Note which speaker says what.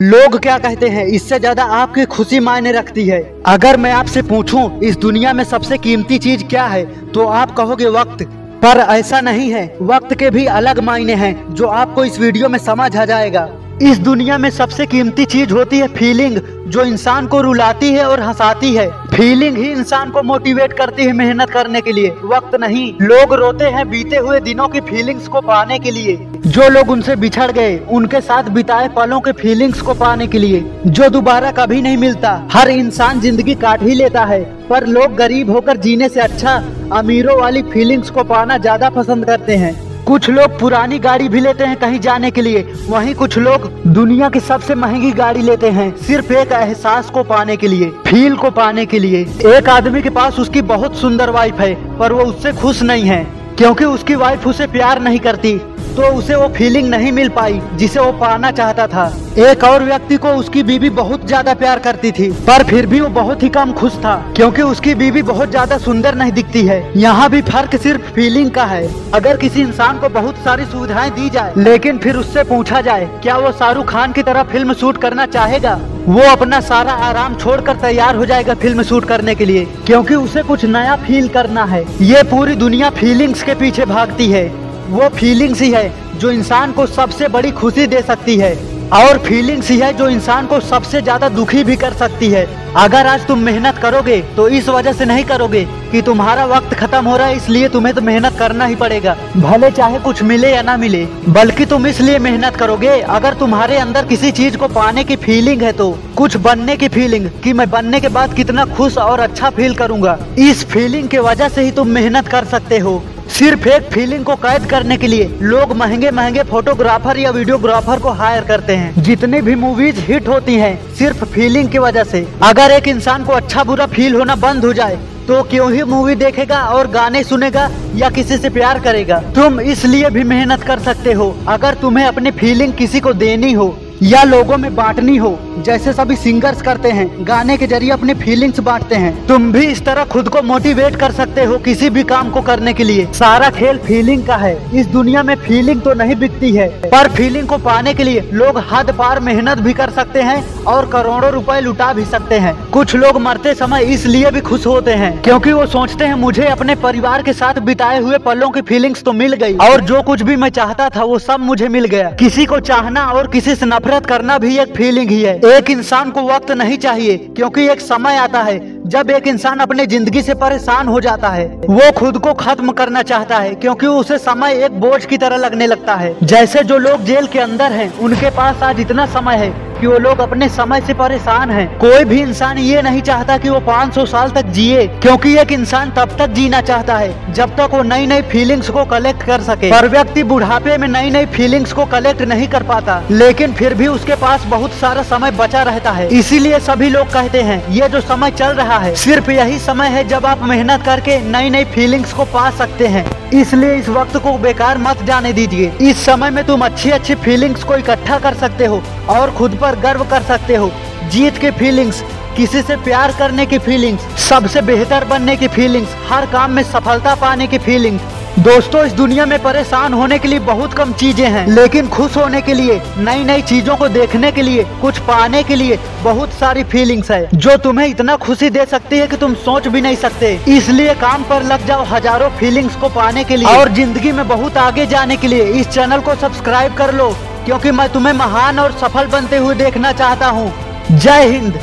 Speaker 1: लोग क्या कहते हैं? इससे ज़्यादा आपकी खुशी मायने रखती है। अगर मैं आपसे पूछूँ, इस दुनिया में सबसे कीमती चीज़ क्या है तो आप कहोगे वक्त। पर ऐसा नहीं है। वक्त के भी अलग मायने हैं, जो आपको इस वीडियो में समझ आ जाएगा। इस दुनिया में सबसे कीमती चीज़ होती है फीलिंग, जो इंसान को रुलाती है और हंसाती है। फीलिंग ही इंसान को मोटिवेट करती है मेहनत करने के लिए। वक्त नहीं। लोग रोते हैं बीते हुए दिनों की फीलिंग्स को पाने के लिए। जो लोग उनसे बिछड़ गए, उनके साथ बिताए पलों के फीलिंग्स को पाने के लिए। जो दोबारा कभी नहीं मिलता, हर इंसान ज़िंदगी काट ही लेता है। पर लोग गरीब होकर जीने से अच्छा अमीरों वाली फीलिंग्स को पाना ज़्यादा पसंद करते हैं। कुछ लोग पुरानी गाड़ी भी लेते हैं कहीं जाने के लिए। वहीं कुछ लोग दुनिया की सबसे महँगी गाड़ी लेते हैं, सिर्फ़ एक एहसास को पाने के लिए, फील को पाने के लिए। एक आदमी के पास उसकी बहुत सुंदर वाइफ है, पर वो उससे खुश नहीं है, क्योंकि उसकी वाइफ उसे प्यार नहीं करती। तो उसे वो फीलिंग नहीं मिल पाई, जिसे वो पाना चाहता था। एक और व्यक्ति को उसकी बीबी बहुत ज़्यादा प्यार करती थी, पर फिर भी वो बहुत ही कम खुश था, क्योंकि उसकी बीबी बहुत ज़्यादा सुंदर नहीं दिखती है। यहाँ भी फ़र्क सिर्फ़ फीलिंग का है। अगर किसी इंसान को बहुत सारी सुविधाएँ दी जाए, लेकिन फिर उससे पूछा जाए, क्या वो शाहरुख खान की तरह फ़िल्म शूट करना चाहेगा? वो अपना सारा आराम छोड़कर तैयार हो जाएगा फ़िल्म शूट करने के लिए, क्योंकि उसे कुछ नया फील करना है। ये पूरी दुनिया फीलिंग्स के पीछे भागती है। वो फीलिंग्स ही है जो इंसान को सबसे बड़ी खुशी दे सकती है। और फीलिंग्स ही है जो इंसान को सबसे ज़्यादा दुखी भी कर सकती है। अगर आज तुम मेहनत करोगे तो इस वजह से नहीं करोगे कि तुम्हारा वक्त खत्म हो रहा है, इसलिए तुम्हें तो मेहनत करना ही पड़ेगा। भले चाहे कुछ मिले या ना मिले, बल्कि तुम इसलिए मेहनत करोगे, अगर तुम्हारे अंदर किसी चीज़ को पाने की फीलिंग है तो। कुछ बनने की फीलिंग कि मैं बनने के बाद कितना खुश और अच्छा फील करूँगा। इस फीलिंग के वजह से ही तुम मेहनत कर सकते हो। सिर्फ़ एक फीलिंग को कैद करने के लिए लोग महँगे महँगे फोटोग्राफर या वीडियोग्राफर को हायर करते हैं। जितनी भी मूवीज़ हिट होती हैं, सिर्फ़ फीलिंग की वजह से। अगर एक इंसान को अच्छा बुरा फील होना बंद हो जाए तो क्यों ही मूवी देखेगा और गाने सुनेगा या किसी से प्यार करेगा? तुम इसलिए भी मेहनत कर सकते हो। अगर तुम्हें अपनी फीलिंग किसी को देनी हो या लोगों में बांटनी हो, जैसे सभी सिंगर्स करते हैं, गाने के ज़रिए अपनी फीलिंग्स बांटते हैं। तुम भी इस तरह खुद को मोटिवेट कर सकते हो किसी भी काम को करने के लिए। सारा खेल फीलिंग का है। इस दुनिया में फीलिंग तो नहीं बिकती है, पर फीलिंग को पाने के लिए लोग हद पार मेहनत भी कर सकते हैं और करोड़ों रुपए लुटा भी सकते हैं। कुछ लोग मरते समय इसलिए भी खुश होते हैं, क्योंकि वो सोचते हैं, मुझे अपने परिवार के साथ बिताए हुए पलों की फीलिंग्स तो मिल गई। और जो कुछ भी मैं चाहता था, वो सब मुझे मिल गया। किसी को चाहना और किसी से नफरत नफरत करना भी एक फीलिंग ही है। एक इंसान को वक्त नहीं चाहिए, क्योंकि एक समय आता है, जब एक इंसान अपने ज़िंदगी से परेशान हो जाता है। वो खुद को खत्म करना चाहता है, क्योंकि उसे समय एक बोझ की तरह लगने लगता है। जैसे जो लोग जेल के अंदर हैं, उनके पास आज इतना समय है कि वो लोग अपने समय से परेशान हैं। कोई भी इंसान ये नहीं चाहता कि वो 500 साल तक जिए, क्योंकि एक इंसान तब तक जीना चाहता है, जब तक वो नई नई फीलिंग्स को कलेक्ट कर सके। पर व्यक्ति बुढ़ापे में नई नई फीलिंग्स को कलेक्ट नहीं कर पाता, लेकिन फिर भी उसके पास बहुत सारा समय बचा रहता है। इसीलिए सभी लोग कहते हैं, ये जो समय चल रहा है, सिर्फ़ यही समय है जब आप मेहनत करके नई नई फीलिंग्स को पा सकते हैं। इसलिए इस वक्त को बेकार मत जाने दीजिए। इस समय में तुम अच्छी अच्छी फीलिंग्स को इकट्ठा कर सकते हो, और खुद पर गर्व कर सकते हो। जीत के फीलिंग्स किसी से प्यार करने की फीलिंग्स सबसे बेहतर बनने की फीलिंग्स हर काम में सफलता पाने की फीलिंग्स दोस्तों, इस दुनिया में परेशान होने के लिए बहुत कम चीज़ें हैं, लेकिन खुश होने के लिए नई नई चीज़ों को देखने के लिए, कुछ पाने के लिए बहुत सारी फीलिंग्स है, जो तुम्हें इतना खुशी दे सकती है कि तुम सोच भी नहीं सकते। इसलिए काम पर लग जाओ हज़ारों फीलिंग्स को पाने के लिए, और ज़िंदगी में बहुत आगे जाने के लिए, इस चैनल को सब्सक्राइब कर लो। क्योंकि मैं तुम्हें महान और सफल बनते हुए देखना चाहता हूँ। जय हिंद।